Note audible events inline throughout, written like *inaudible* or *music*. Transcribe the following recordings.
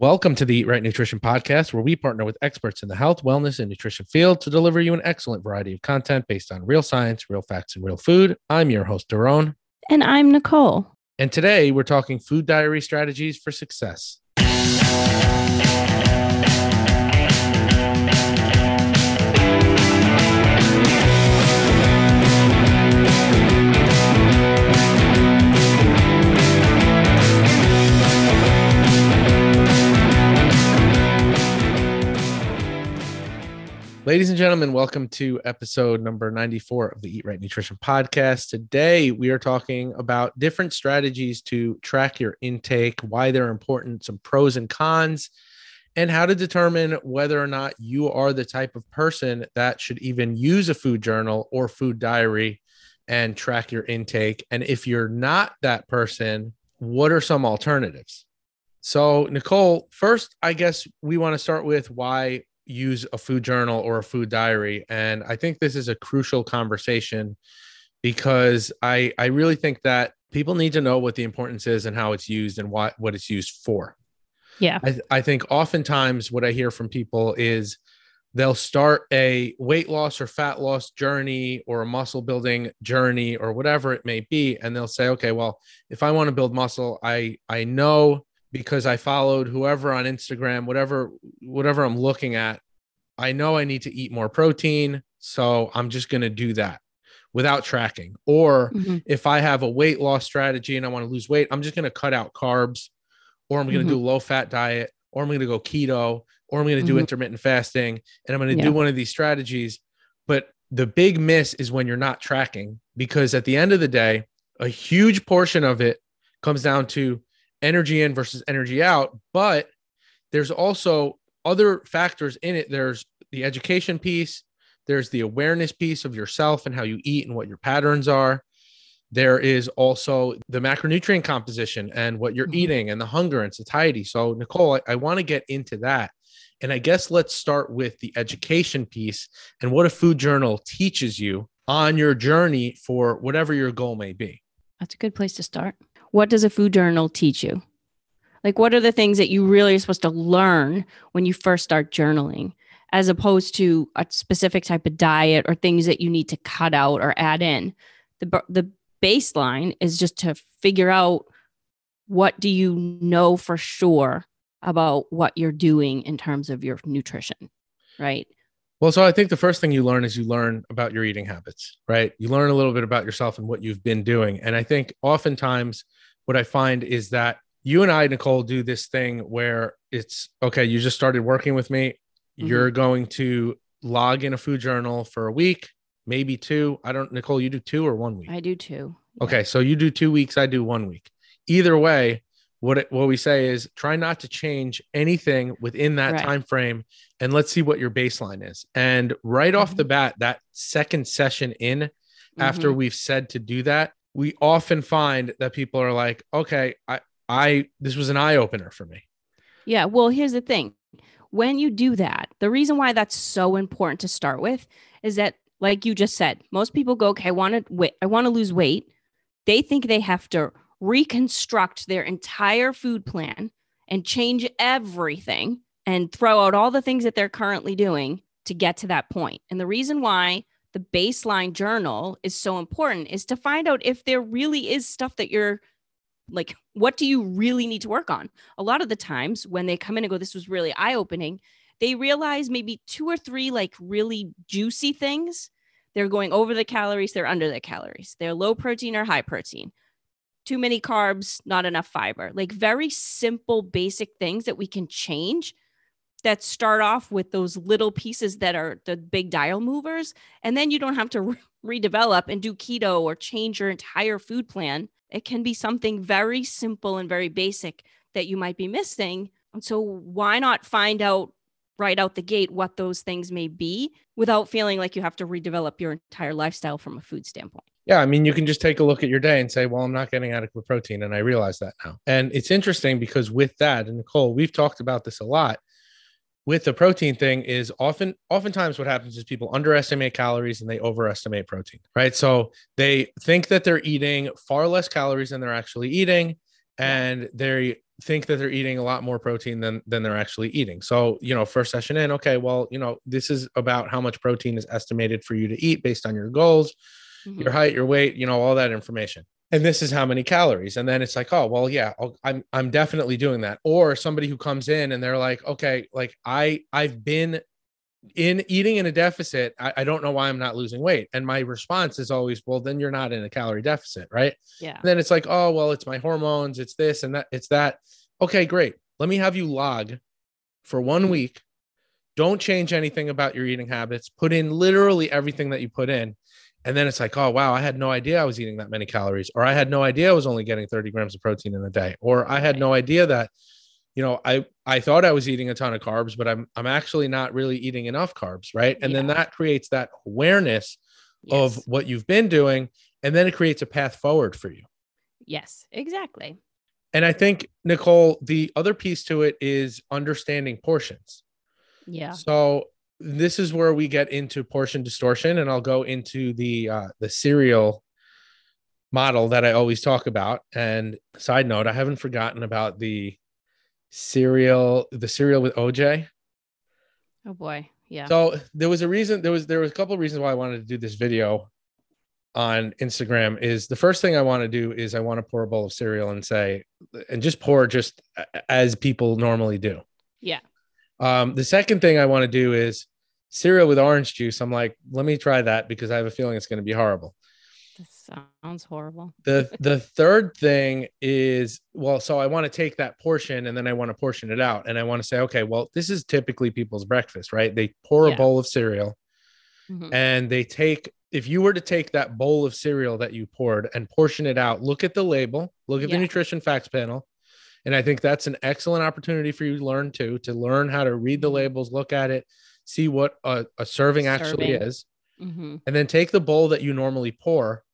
Welcome to the Eat Right Nutrition Podcast, where we partner with experts in the health, wellness, and nutrition field to deliver you an excellent variety of content based on real science, real facts, and real food. I'm your host, Daron. And I'm Nicole. And today we're talking food diary strategies for success. Ladies and gentlemen, welcome to episode number 94 of the Eat Right Nutrition Podcast. Today, we are talking about different strategies to track your intake, why they're important, some pros and cons, and how to determine whether or not you are the type of person that should even use a food journal or food diary and track your intake. And if you're not that person, what are some alternatives? So, Nicole, first, I guess we want to start with why use a food journal or a food diary and i think this is a crucial conversation because i i really think that people need to know what the importance is and how it's used and what what it's used for. Yeah. I, I think oftentimes what i hear from people is they'll start a weight loss or fat loss journey or a muscle building journey or whatever it may be and they'll say okay well if i want to build muscle i i know because I followed whoever on Instagram, whatever whatever I'm looking at, I know I need to eat more protein, so I'm just going to do that without tracking. Or mm-hmm. if I have a weight loss strategy and I want to lose weight, I'm just going to cut out carbs or I'm going to mm-hmm. do a low fat diet or I'm going to go keto or I'm going to do mm-hmm. intermittent fasting and I'm going to yeah. do one of these strategies. But the big miss is when you're not tracking because at the end of the day, a huge portion of it comes down to energy in versus energy out. But there's also other factors in it. There's the education piece, there's the awareness piece of yourself and how you eat and what your patterns are. There is also the macronutrient composition and what you're mm-hmm. eating and the hunger and satiety. So, Nicole, I, I want to get into that. And I guess let's start with the education piece and what a food journal teaches you on your journey for whatever your goal may be. That's a good place to start what does a food journal teach you? Like, what are the things that you really are supposed to learn when you first start journaling, as opposed to a specific type of diet or things that you need to cut out or add in? The, the baseline is just to figure out what do you know for sure about what you're doing in terms of your nutrition, right? Well, so I think the first thing you learn is you learn about your eating habits, right? You learn a little bit about yourself and what you've been doing. And I think oftentimes what I find is that you and I, Nicole, do this thing where it's okay, you just started working with me. Mm-hmm. You're going to log in a food journal for a week, maybe two. I don't, Nicole, you do two or one week? I do two. Yeah. Okay. So you do two weeks, I do one week. Either way, what it, what we say is try not to change anything within that right. time frame and let's see what your baseline is and right mm-hmm. off the bat that second session in mm-hmm. after we've said to do that we often find that people are like okay i i this was an eye opener for me. Yeah well here's the thing. When you do that the reason why that's so important to start with is that like you just said most people go okay i want to i want to lose weight. They think they have to reconstruct their entire food plan and change everything and throw out all the things that they're currently doing to get to that point. And the reason why the baseline journal is so important is to find out if there really is stuff that you're like, what do you really need to work on? A lot of the times when they come in and go, this was really eye opening, they realize maybe two or three like really juicy things. They're going over the calories, they're under the calories, they're low protein or high protein too many carbs, not enough fiber. Like very simple, basic things that we can change that start off with those little pieces that are the big dial movers. And then you don't have to re- redevelop and do keto or change your entire food plan. It can be something very simple and very basic that you might be missing. And so, why not find out right out the gate what those things may be without feeling like you have to redevelop your entire lifestyle from a food standpoint? Yeah, I mean, you can just take a look at your day and say, well, I'm not getting adequate protein. And I realize that now. And it's interesting because with that, and Nicole, we've talked about this a lot with the protein thing is often oftentimes what happens is people underestimate calories and they overestimate protein right so they think that they're eating far less calories than they're actually eating and they think that they're eating a lot more protein than than they're actually eating. So, you know, first session in, okay, well, you know, this is about how much protein is estimated for you to eat based on your goals, Mhm. your height, your weight, you know, all that information. And this is how many calories. And then it's like, oh, well, yeah, I'll- I'm I'm definitely doing that. Or somebody who comes in and they're like, okay, like I I've been in eating in a deficit. I, I don't know why I'm not losing weight. And my response is always, well, then you're not in a calorie deficit, right? Yeah. And then it's like, oh, well, it's my hormones, it's this and that, it's that. Okay, great. Let me have you log for one week. Don't change anything about your eating habits. Put in literally everything that you put in. And then it's like, oh, wow, I had no idea I was eating that many calories, or I had no idea I was only getting 30 grams of protein in a day, or I had no idea that, you know, I, I thought I was eating a ton of carbs, but I'm, I'm actually not really eating enough carbs. Right. And then that creates that awareness of what you've been doing. And then it creates a path forward for you. yes, exactly. And I think, Nicole, the other piece to it is understanding portions. Yeah. So this is where we get into portion distortion, and I'll go into the uh, the cereal model that I always talk about. And side note, I haven't forgotten about the cereal, the cereal with OJ. Oh boy. Yeah. So there was a reason. There was there was a couple of reasons why I wanted to do this video on Instagram. Is the first thing I want to do is I want to pour a bowl of cereal and say, and just pour just as people normally do. Yeah. Um, the second thing I want to do is cereal with orange juice. I'm like, let me try that because I have a feeling it's going to be horrible. This sounds horrible. The the third thing is well, so I want to take that portion and then I want to portion it out and I want to say, okay, well, this is typically people's breakfast, right? They pour a bowl of cereal Mhm. and they take if you were to take that bowl of cereal that you poured and portion it out, look at the label, look at the nutrition facts panel. And I think that's an excellent opportunity for you to learn too, to learn how to read the Mhm. labels, look at it, see what a, a serving actually Serving. is, Mhm. and then take the bowl that you normally pour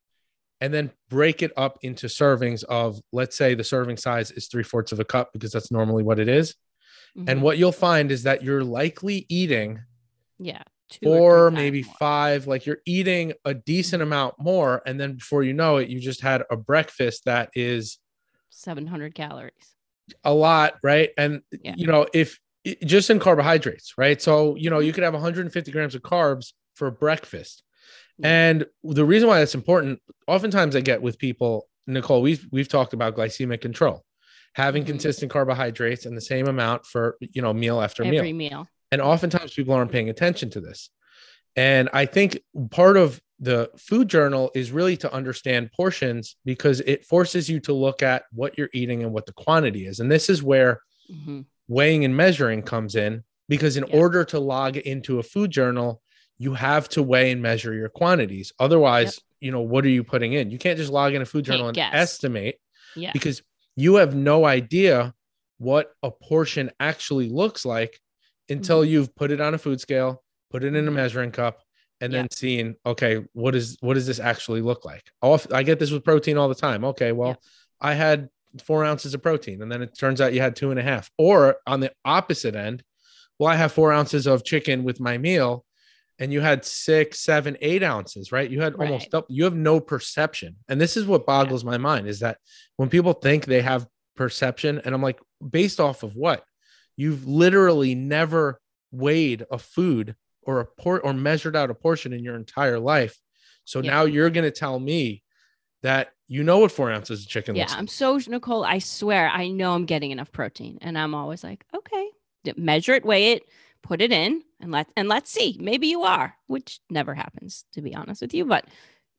and then break it up into servings of, let's say the serving size is three fourths of a cup because that's normally what it is. And Mhm. what you'll find is that you're likely eating yeah. two or four, three maybe more. five. Like you're eating a decent amount more. And then before you know it, you just had a breakfast that is 700 calories. a lot, right? And, Yeah. you know, if just in carbohydrates, right? So, you know, Mm-hmm. you could have 150 grams of carbs for breakfast. And the reason why that's important, oftentimes I get with people, Nicole, we've we've talked about glycemic control, having Mhm. consistent carbohydrates and the same amount for you know meal after meal. Every meal. And oftentimes people aren't paying attention to this. And I think part of the food journal is really to understand portions because it forces you to look at what you're eating and what the quantity is. And this is where Mhm. Weighing and measuring comes in because in Yeah. order to log into a food journal, you have to weigh and measure your quantities. Otherwise, you know, what are you putting in? You can't just log in a food journal and estimate Yeah. because you have no idea what a portion actually looks like until Mhm. you've put it on a food scale, put it in a Mhm. measuring cup, and Yeah. then seeing, okay, what is what does this actually look like? Off, I get this with protein all the time. Okay, well, Yeah. I had four ounces of protein, and then it turns out you had two and a half. Or on the opposite end, well, I have four ounces of chicken with my meal, and you had six, seven, eight ounces, right? You had almost Right. double, you have no perception. And this is what boggles my mind is that when people think they have perception, and I'm like, based off of what? You've literally never weighed a food or a port or measured out a portion in your entire life. So Yeah. now you're going to tell me that you know what four ounces of chicken is. Yeah. looks like. I'm so, Nicole, I swear I know I'm getting enough protein. And I'm always like, okay, measure it, weigh it, put it in, and let and let's see. Maybe you are, which never happens, to be honest with you. But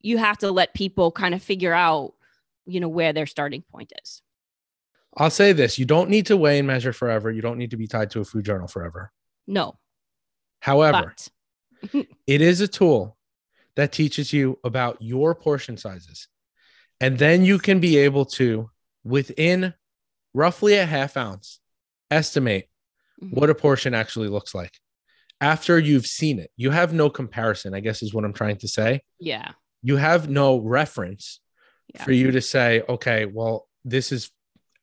you have to let people kind of figure out, you know, where their starting point is. I'll say this you don't need to weigh and measure forever. You don't need to be tied to a food journal forever. No. However, *laughs* it is a tool that teaches you about your portion sizes. And then you can be able to, within roughly a half ounce, estimate Mhm. what a portion actually looks like after you've seen it. You have no comparison, I guess, is what I'm trying to say. yeah. You have no reference Yeah. for you to say, okay, well, this is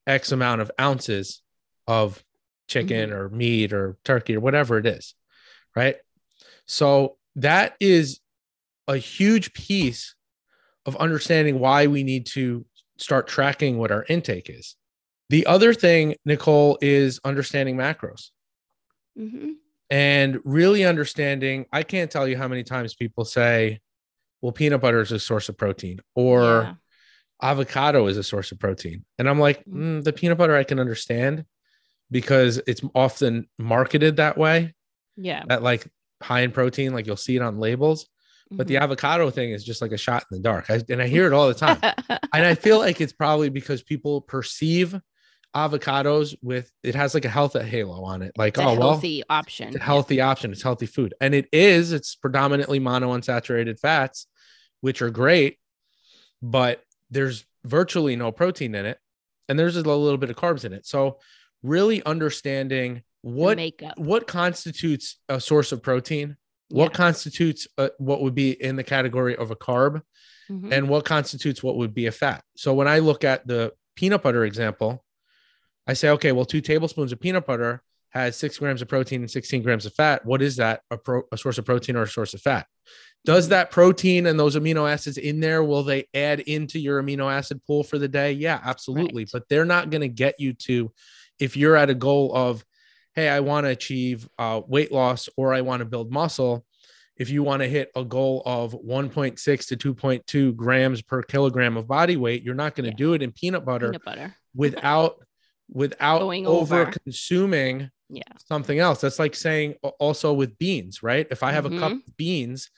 X amount of ounces of chicken Mm-hmm. or meat or turkey or whatever it is. Right. So that is a huge piece of understanding why we need to start tracking what our intake is. The other thing, Nicole, is understanding macros Mm-hmm. and really understanding. I can't tell you how many times people say, well, peanut butter is a source of protein or yeah. avocado is a source of protein. And I'm like, Mhm. mm, the peanut butter I can understand because it's often marketed that way, yeah. that like high in protein, like you'll see it on labels. But the Mhm. avocado thing is just like a shot in the dark. I, and I hear it all the time. *laughs* and I feel like it's probably because people perceive avocados with it has like a health halo on it. Like, it's a oh, well, healthy option. it's a healthy option. It's healthy food. And it is, it's predominantly monounsaturated fats, which are great, but there's virtually no protein in it. And there's a little bit of carbs in it. So really understanding what what constitutes a source of protein, what Yeah. constitutes a, what would be in the category of a carb, Mhm. and what constitutes what would be a fat. So when I look at the peanut butter example, I say, okay, well, two tablespoons of peanut butter has six grams of protein and 16 grams of fat. What is that? A, pro- a source of protein or a source of fat? Does that protein and those amino acids in there, will they add into your amino acid pool for the day? Yeah, absolutely. Right. But they're not going to get you to, if you're at a goal of, hey, I want to achieve uh, weight loss or I want to build muscle. If you want to hit a goal of 1.6 to 2.2 grams per kilogram of body weight, you're not going to Yeah. do it in peanut butter peanut butter. *laughs* without without Going over consuming Yeah. something else. That's like saying also with beans, right? If I have a cup Mhm. of beans,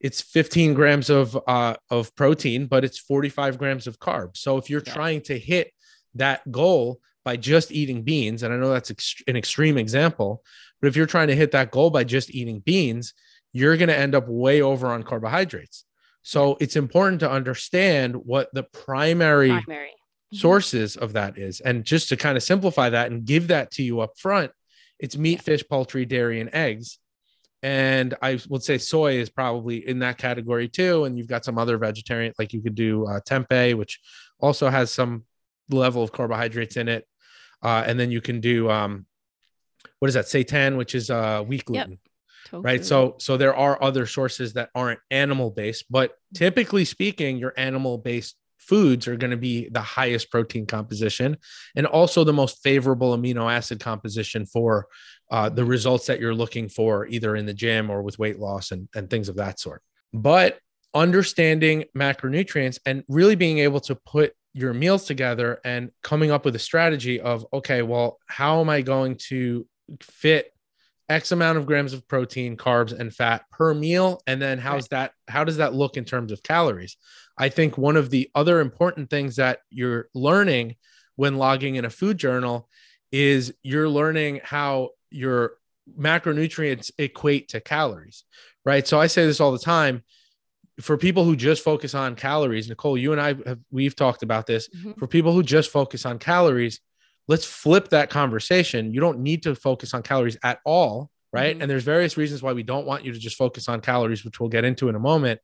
it's 15 grams of uh, of protein, but it's 45 grams of carbs. So if you're Yeah. trying to hit that goal by just eating beans, and I know that's an extreme example, but if you're trying to hit that goal by just eating beans, you're going to end up way over on carbohydrates. So it's important to understand what the primary Primary. Mhm. sources of that is. And just to kind of simplify that and give that to you up front, it's meat, fish, poultry, dairy, and eggs. And I would say soy is probably in that category too. And you've got some other vegetarian, like you could do uh, tempeh, which also has some level of carbohydrates in it. Uh, and then you can do um, what is that? Seitan, which is uh, wheat Yep. gluten Tofu. right so so there are other sources that aren't animal based but typically speaking your animal based foods are going to be the highest protein composition and also the most favorable amino acid composition for uh, the results that you're looking for either in the gym or with weight loss and, and things of that sort but understanding macronutrients and really being able to put your meals together and coming up with a strategy of okay well how am i going to fit X amount of grams of protein, carbs, and fat per meal. And then how's that? How does that look in terms of calories? I think one of the other important things that you're learning when logging in a food journal is you're learning how your macronutrients equate to calories, right? So I say this all the time for people who just focus on calories. Nicole, you and I have we've talked about this. Mhm. For people who just focus on calories, let's flip that conversation. You don't need to focus on calories at all, right? Mhm. And there's various reasons why we don't want you to just focus on calories, which we'll get into in a moment.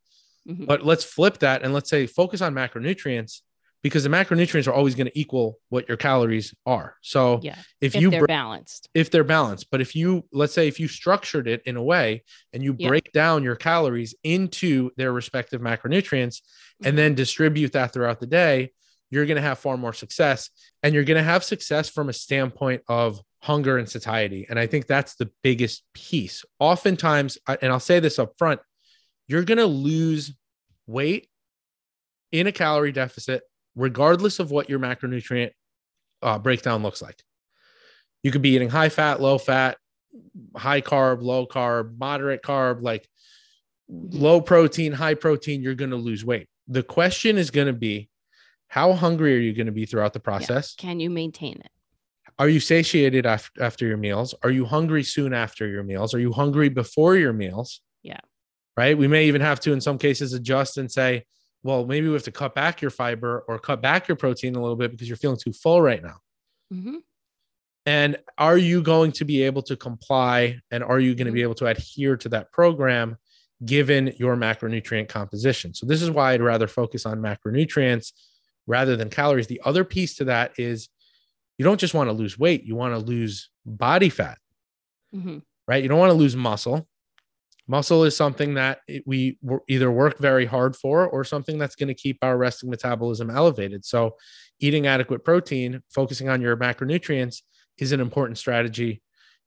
Mhm. But let's flip that and let's say focus on macronutrients because the macronutrients are always going to equal what your calories are. So yeah. if, If, you they're br- balanced. if they're balanced, but if you let's say if you structured it in a way and you Yeah. break down your calories into their respective macronutrients Mhm. and then distribute that throughout the day, you're going to have far more success and you're going to have success from a standpoint of hunger and satiety. And I think that's the biggest piece. Oftentimes, and I'll say this up front, you're going to lose weight in a calorie deficit, regardless of what your macronutrient uh, breakdown looks like. You could be eating high fat, low fat, high carb, low carb, moderate carb, like low protein, high protein, you're going to lose weight. The question is going to be how hungry are you going to be throughout the process? Can you maintain it? Are you satiated after, after your meals? Are you hungry soon after your meals? Are you hungry before your meals? Yeah. Right. We may even have to, in some cases, adjust and say, well, maybe we have to cut back your fiber or cut back your protein a little bit because you're feeling too full right now. hmm And are you going to be able to comply and are you going to be able to adhere to that program given your macronutrient composition? So, this is why I'd rather focus on macronutrients rather than calories. The other piece to that is you don't just want to lose weight, you want to lose body fat, hmm right? You don't want to lose muscle. Muscle is something that we either work very hard for or something that's going to keep our resting metabolism elevated. So, eating adequate protein, focusing on your macronutrients is an important strategy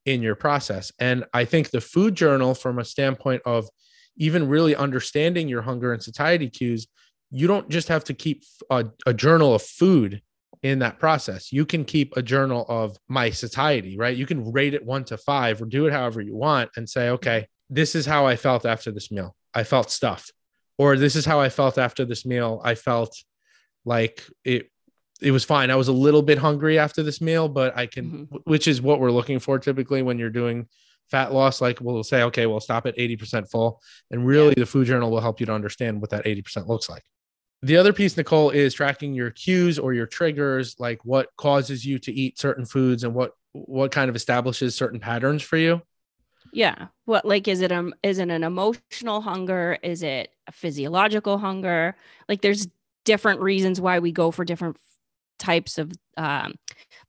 in your process. And I think the food journal, from a standpoint of even really understanding your hunger and satiety cues, you don't just have to keep a, a journal of food in that process. You can keep a journal of my satiety, right? You can rate it one to five or do it however you want and say, okay, this is how I felt after this meal. I felt stuffed. Or this is how I felt after this meal. I felt like it it was fine. I was a little bit hungry after this meal, but I can, mm-hmm. which is what we're looking for typically when you're doing fat loss. Like we'll say, okay, we'll stop at 80% full. And really, yeah. the food journal will help you to understand what that 80% looks like. The other piece, Nicole, is tracking your cues or your triggers, like what causes you to eat certain foods and what what kind of establishes certain patterns for you. Yeah. What like is it um is it an emotional hunger? Is it a physiological hunger? Like there's different reasons why we go for different types of um,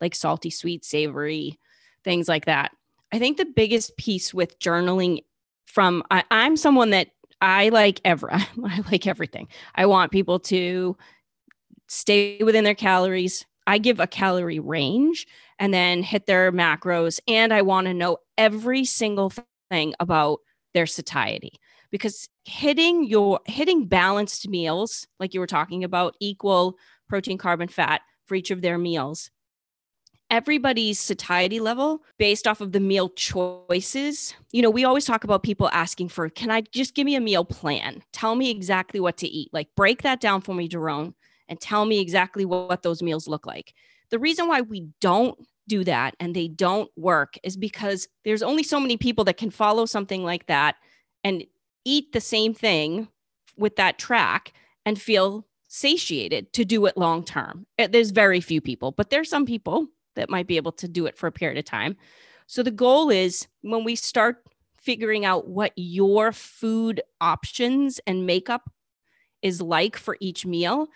like salty, sweet, savory, things like that. I think the biggest piece with journaling from I, I'm someone that I like ever *laughs* I like everything. I want people to stay within their calories. I give a calorie range and then hit their macros and I want to know every single thing about their satiety because hitting your hitting balanced meals like you were talking about equal protein carbon fat for each of their meals. Everybody's satiety level based off of the meal choices. You know, we always talk about people asking for, can I just give me a meal plan? Tell me exactly what to eat. Like, break that down for me, Jerome, and tell me exactly what, what those meals look like. The reason why we don't do that and they don't work is because there's only so many people that can follow something like that and eat the same thing with that track and feel satiated to do it long term. Eh, there's very few people, but there's some people that might be able to do it for a period of time. So the goal is when we start figuring out what your food options and makeup is like for each meal,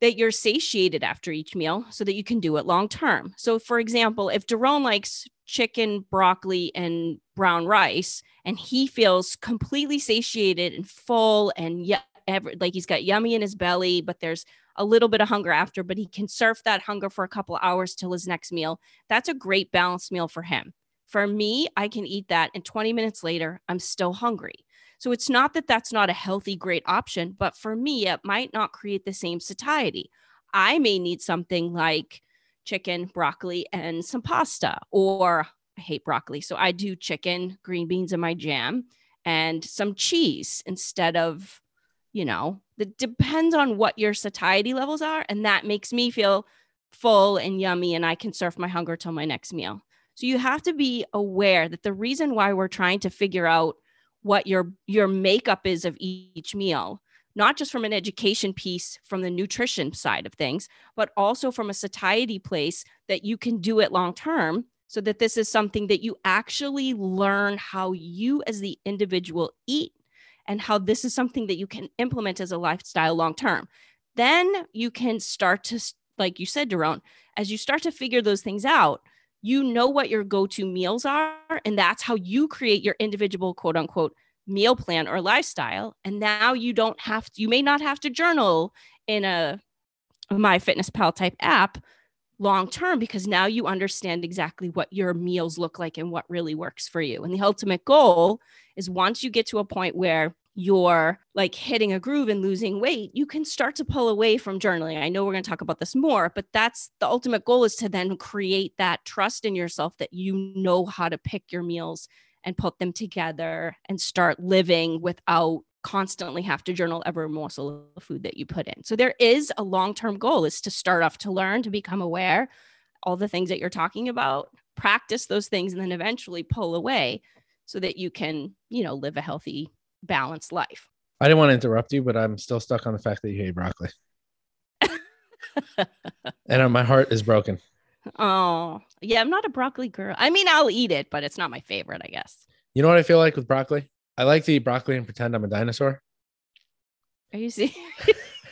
that you're satiated after each meal so that you can do it long term. So, for example, if Daron likes chicken, broccoli, and brown rice, and he feels completely satiated and full and yet like he's got yummy in his belly, but there's a little bit of hunger after, but he can surf that hunger for a couple hours till his next meal. That's a great balanced meal for him. For me, I can eat that and 20 minutes later, I'm still hungry. So it's not that that's not a healthy, great option, but for me, it might not create the same satiety. I may need something like chicken, broccoli, and some pasta, or I hate broccoli. So I do chicken, green beans in my jam, and some cheese instead of you know, it depends on what your satiety levels are. And that makes me feel full and yummy, and I can surf my hunger till my next meal. So you have to be aware that the reason why we're trying to figure out what your your makeup is of each meal not just from an education piece from the nutrition side of things but also from a satiety place that you can do it long term so that this is something that you actually learn how you as the individual eat and how this is something that you can implement as a lifestyle long term. Then you can start to, like you said, Daron, as you start to figure those things out, you know what your go to meals are. And that's how you create your individual quote unquote meal plan or lifestyle. And now you don't have to, you may not have to journal in a MyFitnessPal type app long term because now you understand exactly what your meals look like and what really works for you. And the ultimate goal is once you get to a point where you're like hitting a groove and losing weight, you can start to pull away from journaling. I know we're going to talk about this more, but that's the ultimate goal is to then create that trust in yourself that you know how to pick your meals and put them together and start living without constantly have to journal every morsel of food that you put in. So there is a long-term goal is to start off to learn, to become aware, all the things that you're talking about, practice those things and then eventually pull away so that you can, you know, live a healthy, balanced life. I didn't want to interrupt you, but I'm still stuck on the fact that you hate broccoli. *laughs* and uh, my heart is broken. Oh, yeah, I'm not a broccoli girl. I mean, I'll eat it, but it's not my favorite, I guess. You know what I feel like with broccoli? I like to eat broccoli and pretend I'm a dinosaur. Are you serious?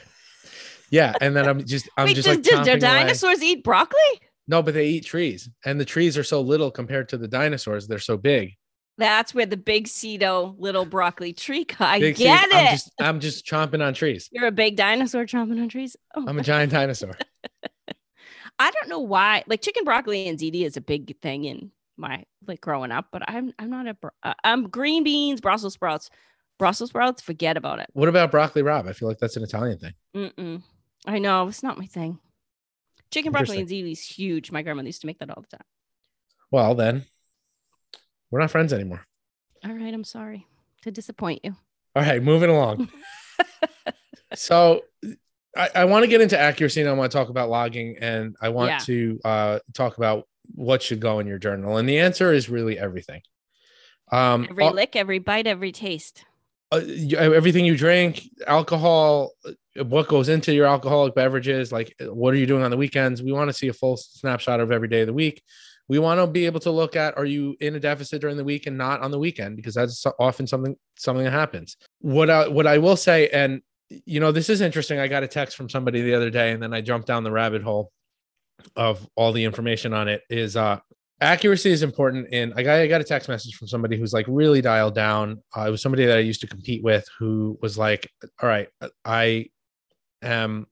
*laughs* yeah, and then I'm just I'm Wait, just does, like do dinosaurs away. eat broccoli? No, but they eat trees, and the trees are so little compared to the dinosaurs. They're so big. That's where the big cedo little broccoli tree. I Big get it. I'm just, I'm just chomping on trees. You're a big dinosaur chomping on trees. Oh. I'm a giant dinosaur. *laughs* I don't know why. Like chicken broccoli and ziti is a big thing in my like growing up, but I'm I'm not a bro- uh, I'm green beans, Brussels sprouts, Brussels sprouts. Forget about it. What about broccoli rabe? I feel like that's an Italian thing. Mm-mm. I know it's not my thing. Chicken broccoli and ziti is huge. My grandmother used to make that all the time. Well, then we're not friends anymore. All right, I'm sorry to disappoint you. All right, moving along. *laughs* so I, I want to get into accuracy and I want to talk about logging and I want Yeah. to uh, talk about what should go in your journal. And the answer is really everything. Um, Every all- lick, every bite, every taste. uh, you- everything you drink, alcohol, uh, what goes into your alcoholic beverages, like uh, what are you doing on the weekends? We want to see a full snapshot of every day of the week. We want to be able to look at are you in a deficit during the week and not on the weekend because that's often something something that happens. What I, what I will say, and you know, this is interesting. I got a text from somebody the other day, and then I jumped down the rabbit hole of all the information on it. Is uh, accuracy is important and I got, I got a text message from somebody who's like really dialed down uh, it was somebody that i used to compete with who was like all right i am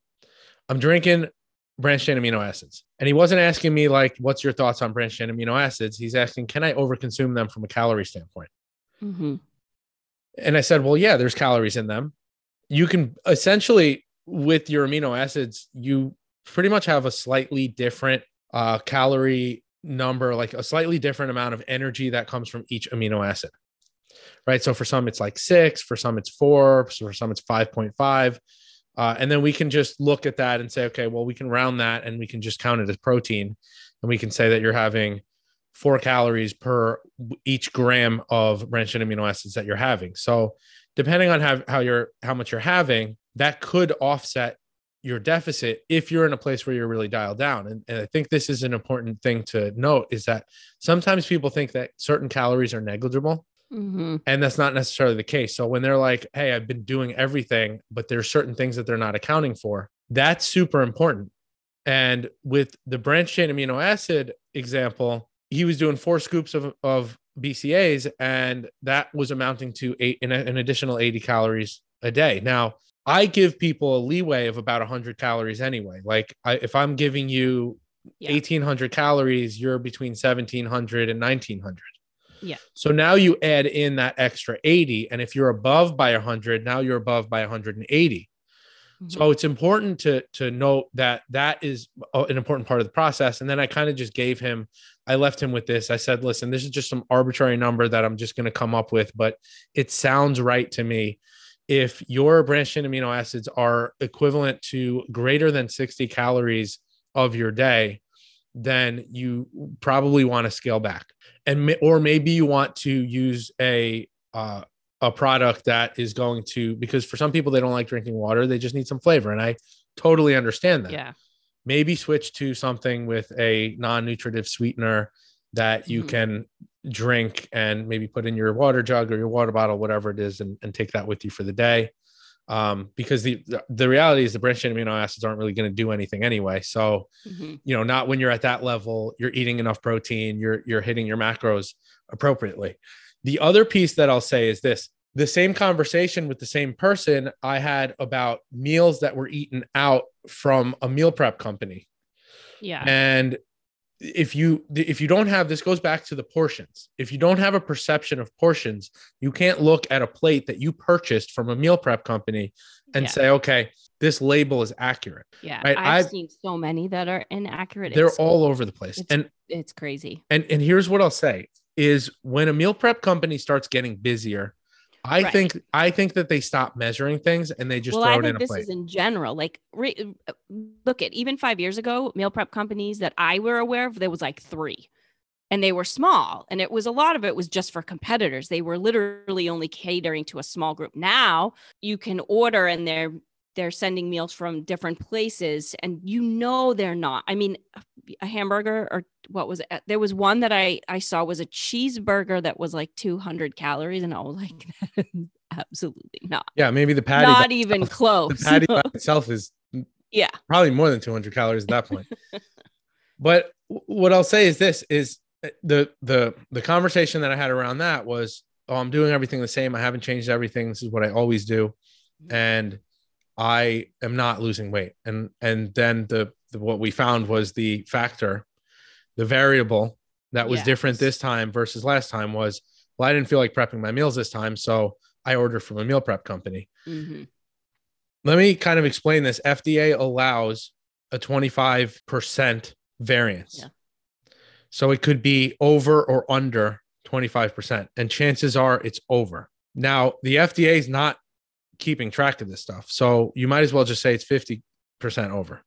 i'm drinking branched chain amino acids. And he wasn't asking me like what's your thoughts on branched chain amino acids? He's asking can i overconsume them from a calorie standpoint? Mm-hmm. and i said well yeah there's calories in them. You can essentially with your amino acids you pretty much have a slightly different uh, calorie number like a slightly different amount of energy that comes from each amino acid right? So for some it's like six for some it's four for some it's 5.5 uh, and then we can just look at that and say okay well we can round that and we can just count it as protein. And we can say that you're having four calories per each gram of branched amino acids that you're having. So depending on how, how you're how much you're having that could offset your deficit if you're in a place where you're really dialed down. And, and i think this is an important thing to note is that sometimes people think that certain calories are negligible Mm-hmm. and that's not necessarily the case. So when they're like hey i've been doing everything but there's certain things that they're not accounting for that's super important. And with the branched chain amino acid example he was doing four scoops of, of BCAAs and that was amounting to eight an, an additional 80 calories a day. Now i give people a leeway of about 100 calories anyway. Like I, if i'm giving you Yeah. 1800 calories you're between 1700 and 1900 Yeah. so now you add in that extra 80 and if you're above by 100 now you're above by 180 Mm-hmm. so it's important to to note that that is an important part of the process. And then I kind of just gave him, I left him with this. I said, listen, this is just some arbitrary number that I'm just going to come up with, but it sounds right to me. If your branched chain amino acids are equivalent to greater than 60 calories of your day, then you probably want to scale back. And or maybe you want to use a uh, a product that is going to because for some people they don't like drinking water they just need some flavor and i totally understand that Yeah. maybe switch to something with a non-nutritive sweetener that you Mhm. can drink and maybe put in your water jug or your water bottle whatever it is and, and take that with you for the day um, because the the reality is the branched chain amino acids aren't really going to do anything anyway so Mm-hmm. you know not when you're at that level you're eating enough protein you're you're hitting your macros appropriately the other piece that i'll say is this the same conversation with the same person i had about meals that were eaten out from a meal prep company Yeah. and if you if you don't have this goes back to the portions if you don't have a perception of portions you can't look at a plate that you purchased from a meal prep company and Yeah. say okay this label is accurate Yeah. right, I've, I've- seen so many that are inaccurate. they're all over the place it's- and It's crazy. and and here's what I'll say is when a meal prep company starts getting busier, I Right. think I think that they stop measuring things and they just well, throw I it in think a this plate. is in general. Like, re- uh, look at even five years ago, meal prep companies that I were aware of, there was like three, and they were small, and it was a lot of it was just for competitors. They were literally only catering to a small group. Now you can order, and they're they're sending meals from different places, and you know they're not. I mean, a hamburger or what was it? Uh, There was one that I I saw was a cheeseburger that was like 200 calories, and I was like, *laughs* absolutely not. yeah, maybe the patty not even the close. patty by *laughs* itself is yeah. probably more than 200 calories at that point. *laughs* but what I'll say is this is uh, the the the conversation that I had around that was oh I'm doing everything the same. I haven't changed everything. This is what I always do. And I am not losing weight. And and then the the, what we found was the factor, the variable that was Yes. different this time versus last time was, well, I didn't feel like prepping my meals this time. So I ordered from a meal prep company. Mhm. Let me kind of explain this. FDA allows a 25% variance. Yeah. So it could be over or under 25%. And chances are it's over. Now, the FDA is not keeping track of this stuff. So you might as well just say it's 50% over.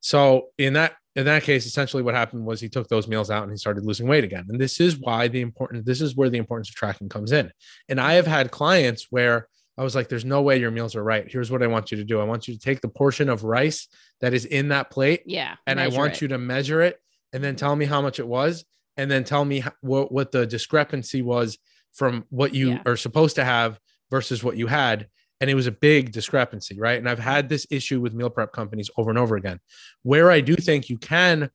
So in that in that case, essentially what happened was he took those meals out and he started losing weight again. And this is why the important this is where the importance of tracking comes in. And I have had clients where I was like, there's no way your meals are right. Here's what I want you to do. I want you to take the portion of rice that is in that plate Yeah. and I want it. you to measure it and then tell me how much it was and then tell me what, what the discrepancy was from what you Yeah. are supposed to have versus what you had and it was a big discrepancy right and i've had this issue with meal prep companies over and over again where i do think you can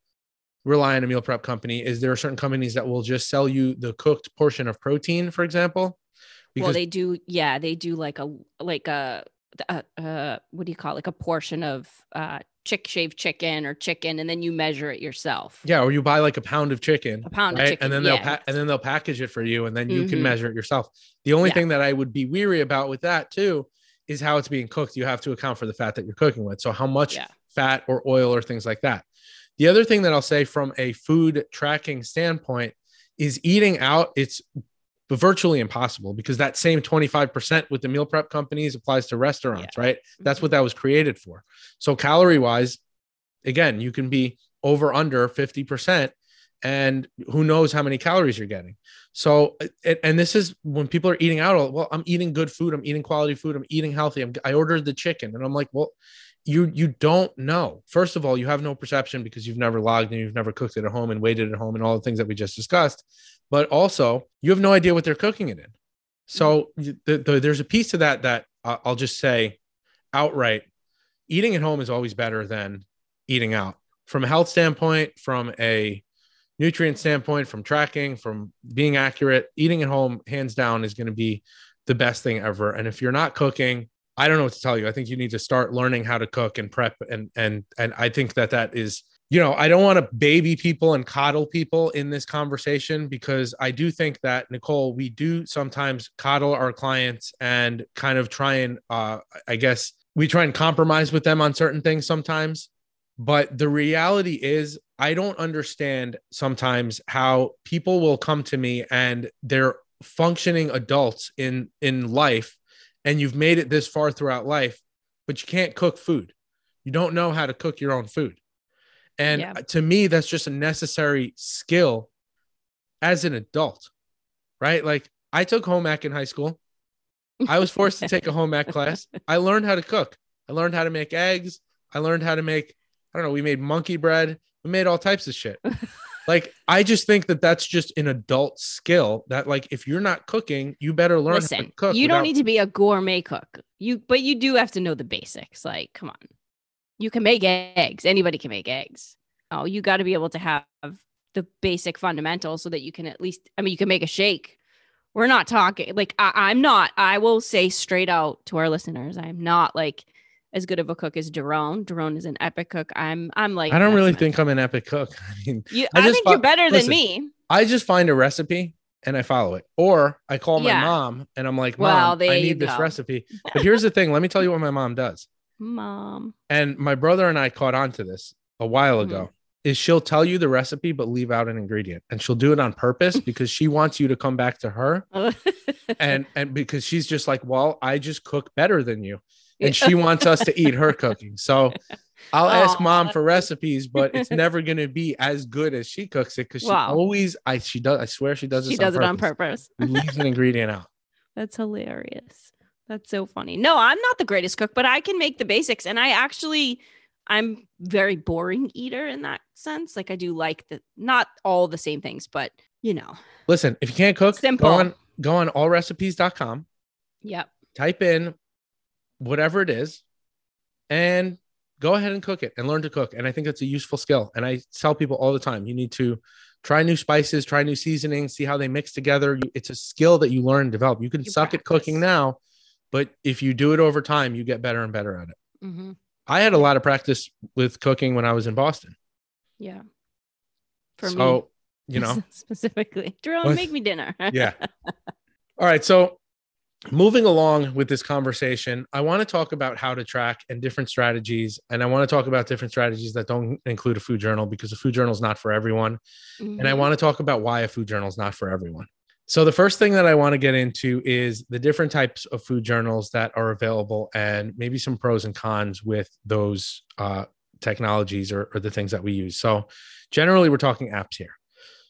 rely on a meal prep company is there are certain companies that will just sell you the cooked portion of protein for example well, they do. Yeah, they do like a like a, a uh what do you call it? like a portion of uh chick shaved chicken or chicken, and then you measure it yourself. yeah or you buy like a pound of chicken A pound right? of chicken, and then they'll yeah. pa- and then they'll package it for you, and then you can Mhm. measure it yourself. The only Yeah. thing that I would be weary about with that too is how it's being cooked. You have to account for the fat that you're cooking with. So how much Yeah. fat or oil or things like that. The other thing that I'll say from a food tracking standpoint is eating out. It's virtually impossible because that same 25% with the meal prep companies applies to restaurants, right? That's what mm-hmm. that was created for. So calorie wise, again, you can be over under 50% and who knows how many calories you're getting. So and, and this is when people are eating out, well, I'm eating good food, I'm eating quality food, I'm eating healthy. I'm, I ordered the chicken and I'm like, well, you you don't know. First of all, you have no perception because you've never logged and you've never cooked it at home and waited at home and all the things that we just discussed. But also, you have no idea what they're cooking it in. So mm-hmm. the, the, there's a piece to that that I'll just say outright eating at home is always better than eating out from a health standpoint, from a nutrient standpoint, from tracking, from being accurate. Eating at home, hands down, is going to be the best thing ever. And if you're not cooking, I don't know what to tell you. I think you need to start learning how to cook and prep, and and and I think that that is, you know, I don't want to baby people and coddle people in this conversation because I do think that Nicole, we do sometimes coddle our clients and kind of try and, uh, I guess, we try and compromise with them on certain things sometimes. But the reality is, I don't understand sometimes how people will come to me and they're functioning adults in in life and you've made it this far throughout life, but you can't cook food. You don't know how to cook your own food. And Yeah. to me, that's just a necessary skill as an adult, right? Like I took home ec in high school. I was forced to take a home ec class. I learned how to cook. I learned how to make eggs. I learned how to make, I don't know, we made monkey bread. We made all types of shit. *laughs* like I just think that that's just an adult skill that like if you're not cooking, you better learn how Listen, to cook. you don't need to be a gourmet cook. You, but you do have to know the basics. Like, come on, you can make eggs. Anybody can make eggs. Oh, you got to be able to have the basic fundamentals so that you can at least. I mean, you can make a shake. We're not talking like I, I'm not. I will say straight out to our listeners, I'm not like as good of a cook as Daron. Daron is an epic cook. I'm. I'm like. I don't really think I'm an epic cook. *laughs* I mean, You, I I, think fi- you're better listen, than me. I just find a recipe and I follow it. Or I call my Yeah. mom and I'm like, Mom, there I need this go. recipe. *laughs* But here's the thing. Let me tell you what my mom does. Mom. And my brother and I caught on to this a while Mhm. ago. Is she'll tell you the recipe, but leave out an ingredient. And she'll do it on purpose *laughs* because she wants you to come back to her. And and because she's just like, Well, I just cook better than you. And she wants us to eat her cooking. So *laughs* I'll ask mom for recipes, but it's never gonna be as good as she cooks it because she Wow. always I she does I swear she does she does it on purpose. purpose. leaves an ingredient out. *laughs* That's hilarious. That's so funny. No, I'm not the greatest cook, but I can make the basics. And I actually, I'm very boring eater in that sense. Like I do like the not all the same things, but you know. Listen, if you can't cook, Simple. go on go on allrecipes.com, Yep. type in whatever it is, and go ahead and cook it and learn to cook. And I think that's a useful skill. And I tell people all the time, you need to try new spices, try new seasonings, see how they mix together. You- It's a skill that you learn and develop. You can You suck at cooking now, but if you do it over time, you get better and better at it. hmm I had a lot of practice with cooking when I was in Boston. Yeah. For so, me, you know, *laughs* specifically, Jerome, make me dinner. *laughs* yeah. All right. So, moving along with this conversation, I want to talk about how to track and different strategies. And I want to talk about different strategies that don't include a food journal because a food journal is not for everyone. And I Mhm. want to talk about why a food journal is not for everyone. So, the first thing that I want to get into is the different types of food journals that are available and maybe some pros and cons with those uh, technologies or, or the things that we use. So, generally, we're talking apps here.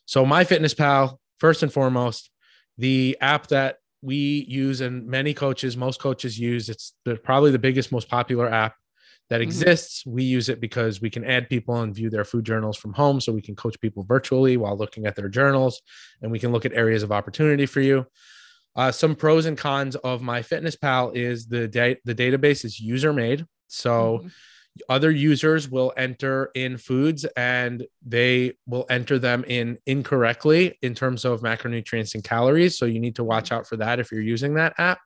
So, MyFitnessPal, first and foremost, the app that we use and many coaches, most coaches use, it's the, probably the biggest, most popular app that Mhm. exists. We use it because we can add people and view their food journals from home. So we can coach people virtually while looking at their journals and we can look at areas of opportunity for you. Uh, some pros and cons of MyFitnessPal is the da- the database is user made. So Mhm. Other users will enter in foods and they will enter them in incorrectly in terms of macronutrients and calories. So you need to watch out for that if you're using that app.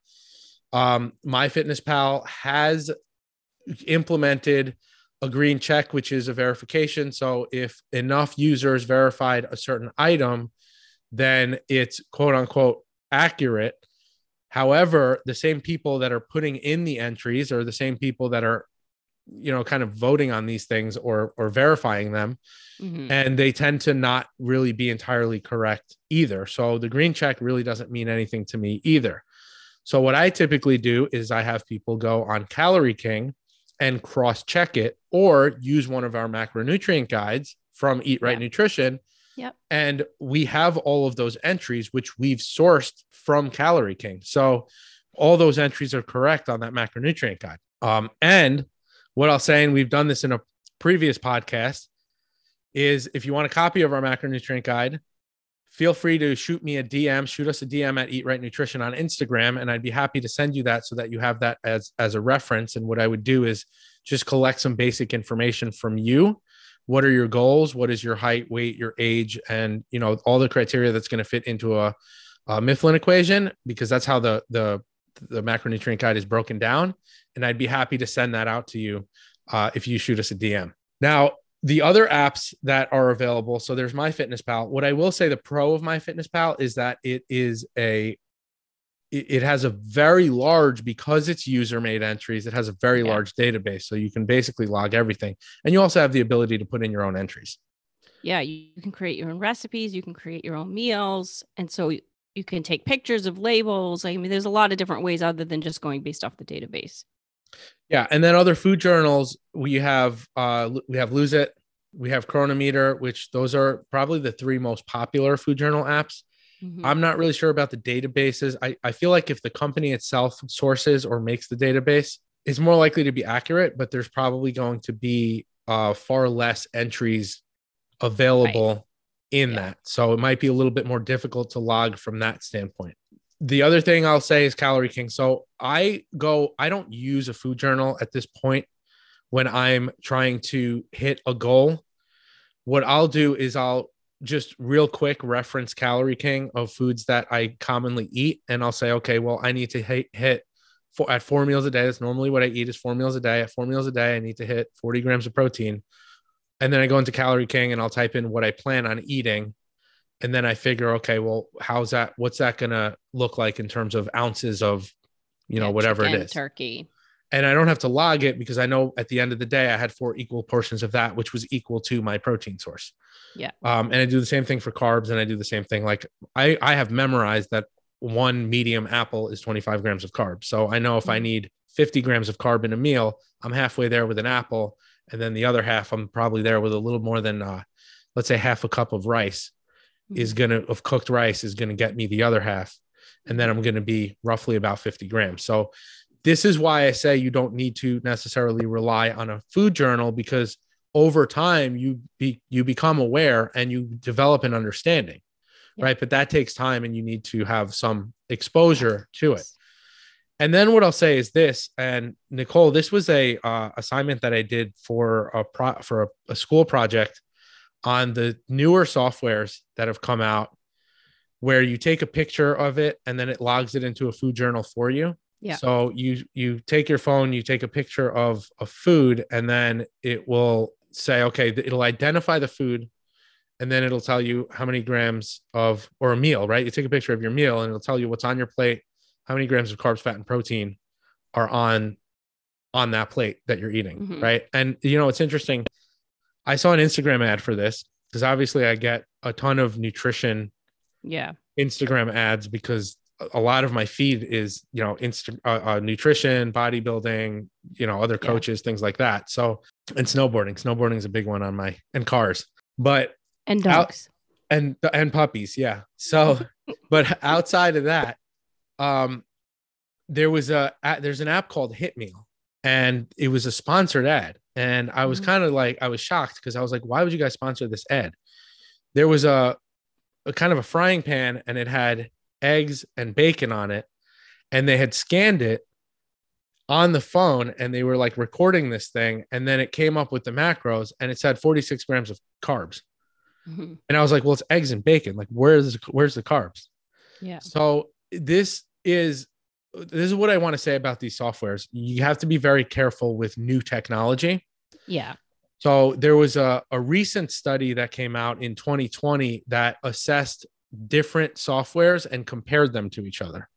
Um, MyFitnessPal has implemented a green check, which is a verification. So if enough users verified a certain item, then it's quote unquote accurate. However, the same people that are putting in the entries are the same people that are, you know, kind of voting on these things or or verifying them, Mhm. and they tend to not really be entirely correct either. So the green check really doesn't mean anything to me either. So what I typically do is I have people go on Calorie King and cross check it or use one of our macronutrient guides from Eat Right Yeah. Nutrition. Yep. And we have all of those entries, which we've sourced from Calorie King. So all those entries are correct on that macronutrient guide. Um, and what I'll say, and we've done this in a previous podcast, is if you want a copy of our macronutrient guide, feel free to shoot me a DM, shoot us a DM at Eat Right Nutrition on Instagram, and I'd be happy to send you that so that you have that as as a reference. And what I would do is just collect some basic information from you. What are your goals? What is your height, weight, your age, and you know all the criteria that's going to fit into a, a Mifflin equation because that's how the the the macronutrient guide is broken down. And I'd be happy to send that out to you uh, if you shoot us a DM. Now, the other apps that are available so there's MyFitnessPal. what i will say the pro of MyFitnessPal is that it is a it has a very large because it's user made entries it has a very Yeah. large database so you can basically log everything and you also have the ability to put in your own entries yeah, you can create your own recipes, you can create your own meals, and so you, can take pictures of labels. I mean, there's a lot of different ways other than just going based off the database. yeah and then other food journals we have uh we have lose it we have Cronometer which those are probably the three most popular food journal apps Mhm. I'm not really sure about the databases. I, I feel like if the company itself sources or makes the database, it's more likely to be accurate, but there's probably going to be uh, far less entries available in Yeah. that. So it might be a little bit more difficult to log from that standpoint. The other thing I'll say is Calorie King. So I go, I don't use a food journal at this point when I'm trying to hit a goal. What I'll do is I'll just real quick reference Calorie King of foods that I commonly eat, and I'll say, okay, well, I need to hit, hit for, at four meals a day. That's normally what I eat is four meals a day. At four meals a day, I need to hit 40 grams of protein, and then I go into Calorie King and I'll type in what I plan on eating, and then I figure, okay, well, how's that? What's that gonna look like in terms of ounces of, you know, Yeah, whatever it is? Turkey. and I don't have to log it because I know at the end of the day I had four equal portions of that, which was equal to my protein source. Yeah. Um, and I do the same thing for carbs, and I do the same thing. Like I, I have memorized that one medium apple is 25 grams of carbs. So I know if I Mhm. need 50 grams of carb in a meal, I'm halfway there with an apple, and then the other half I'm probably there with a little more than, uh, let's say, half a cup of rice is gonna of cooked rice is gonna get me the other half, and then I'm gonna be roughly about 50 grams. So this is why I say you don't need to necessarily rely on a food journal because over time you be you become aware and you develop an understanding, Yeah. right? But that takes time and you need to have some exposure to it. And then what I'll say is this, and Nicole, this was a uh, assignment that I did for a pro- for a, a school project on the newer softwares that have come out, where you take a picture of it and then it logs it into a food journal for you. Yeah. So you you take your phone, you take a picture of a food, and then it will say, okay, it'll identify the food, and then it'll tell you how many grams of or a meal, right? You take a picture of your meal, and it'll tell you what's on your plate, how many grams of carbs, fat, and protein are on on that plate that you're eating, Mhm. right? And you know, it's interesting. I saw an Instagram ad for this because obviously I get a ton of nutrition Yeah. Instagram ads because a- lot of my feed is, you know, insta uh, uh, nutrition, bodybuilding, you know, other Yeah. coaches, things like that. So, and snowboarding, snowboarding is a big one on my and cars, but And Out- dogs. and and puppies, yeah. So, *laughs* but outside of that, um, there was a there's an app called Hit Meal, and it was a sponsored ad, and I was Mhm. kind of like I was shocked because I was like, why would you guys sponsor this ad? There was a a kind of a frying pan, and it had eggs and bacon on it, and they had scanned it on the phone, and they were like recording this thing, and then it came up with the macros, and it said 46 grams of carbs. Mhm. And I was like, well, it's eggs and bacon. Like, where's where's the carbs? Yeah. So this is this is what I want to say about these softwares. You have to be very careful with new technology. Yeah. So there was a, a recent study that came out in 2020 that assessed different softwares and compared them to each other.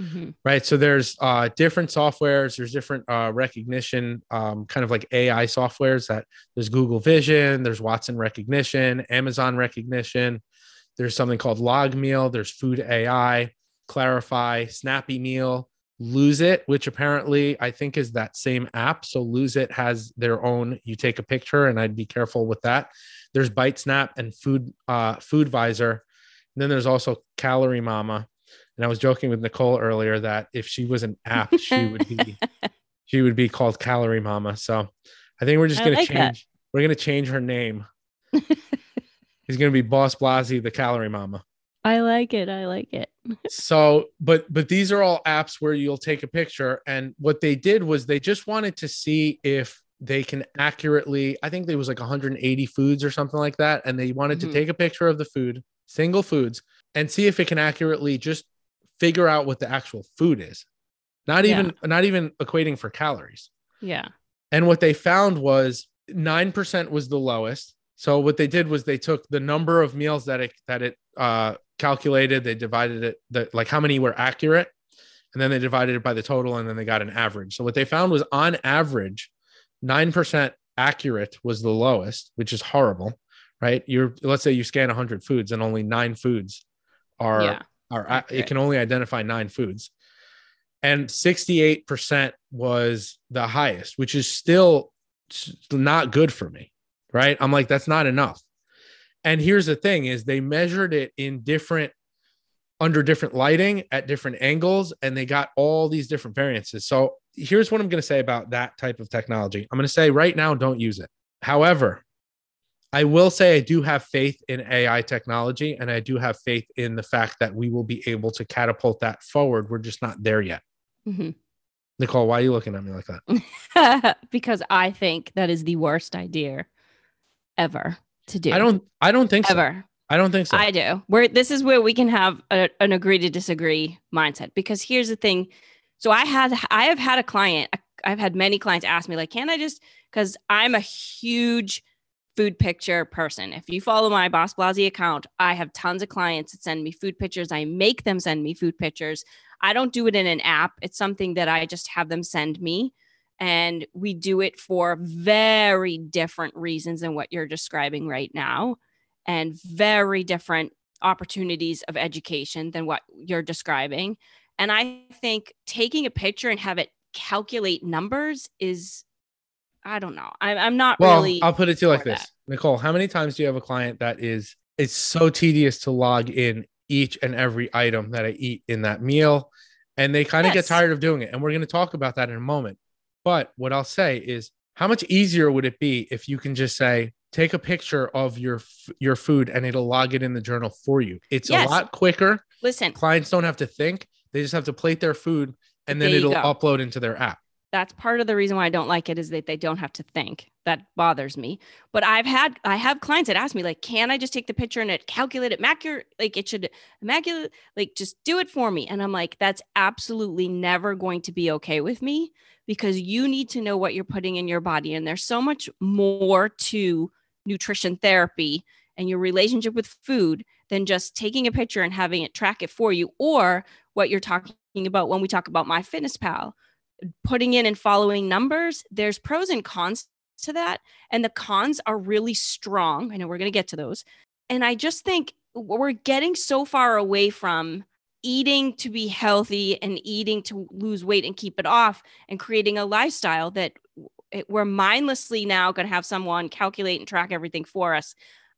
Mhm. Right. So there's uh, different softwares. There's different uh, recognition, um, kind of like AI softwares. That there's Google Vision, there's Watson Recognition, Amazon Rekognition. There's something called Logmeal. There's Food AI, Clarifai, Snappy Meal, Lose It, which apparently I think is that same app. So Lose It has their own. You take a picture, and I'd be careful with that. There's Bitesnap and Food uh, Foodvisor. And then there's also Calorie Mama. And I was joking with Nicole earlier that if she was an app, she would be *laughs* she would be called Calorie Mama. So I think we're just I gonna like that. change. We're gonna change her name. *laughs* He's gonna be Boss Blasi, the Calorie Mama. I like it. I like it. *laughs* So, but but these are all apps where you'll take a picture, and what they did was they just wanted to see if they can accurately. I think there was like 180 foods or something like that, and they wanted Mhm. to take a picture of the food, single foods, and see if it can accurately just figure out what the actual food is. Not Yeah. even not even equating for calories. Yeah. And what they found was 9% was the lowest. So what they did was they took the number of meals that it that it uh calculated, they divided it the like how many were accurate, and then they divided it by the total and then they got an average. So what they found was on average 9% accurate was the lowest, which is horrible, right? You're let's say you scan 100 foods and only 9 foods are yeah. are it can only identify nine foods and 68% was the highest which is still not good for me right i'm like that's not enough and here's the thing is they measured it in different under different lighting at different angles and they got all these different variances so here's what i'm going to say about that type of technology i'm going to say right now don't use it however I will say I do have faith in AI technology and I do have faith in the fact that we will be able to catapult that forward. We're just not there yet. Mhm. Nicole, why are you looking at me like that? *laughs* because I think that is the worst idea ever to do. I don't I don't think so. ever. I don't think so. I do. Where this is where we can have a, an agree to disagree mindset. Because here's the thing. So I had I have had a client. I've had many clients ask me like, can I just because I'm a huge food picture person. If you follow my Boss Blasi account, I have tons of clients that send me food pictures. I make them send me food pictures. I don't do it in an app. It's something that I just have them send me. And we do it for very different reasons than what you're describing right now, and very different opportunities of education than what you're describing. And I think taking a picture and have it calculate numbers is, I don't know. I, I'm not well, really. I'll put it to you like for this. that. Nicole, how many times do you have a client that is it's so tedious to log in each and every item that I eat in that meal? And they kind of Yes. get tired of doing it. And we're going to talk about that in a moment. But what I'll say is how much easier would it be if you can just say, take a picture of your your food and it'll log it in the journal for you. It's Yes. a lot quicker. Listen, Clients don't have to think. They just have to plate their food and then it'll go. upload into their app. That's part of the reason why I don't like it is that they don't have to think. That bothers me. But I've had I have clients that ask me like, can I just take the picture and it calculate it macur like it should immaculate like just do it for me. And I'm like, that's absolutely never going to be okay with me because you need to know what you're putting in your body. And there's so much more to nutrition therapy and your relationship with food than just taking a picture and having it track it for you or what you're talking about when we talk about MyFitnessPal putting in and following numbers there's pros and cons to that and the cons are really strong. I know we're going to get to those. And i just think we're getting so far away from eating to be healthy and eating to lose weight and keep it off and creating a lifestyle that we're mindlessly now going to have someone calculate and track everything for us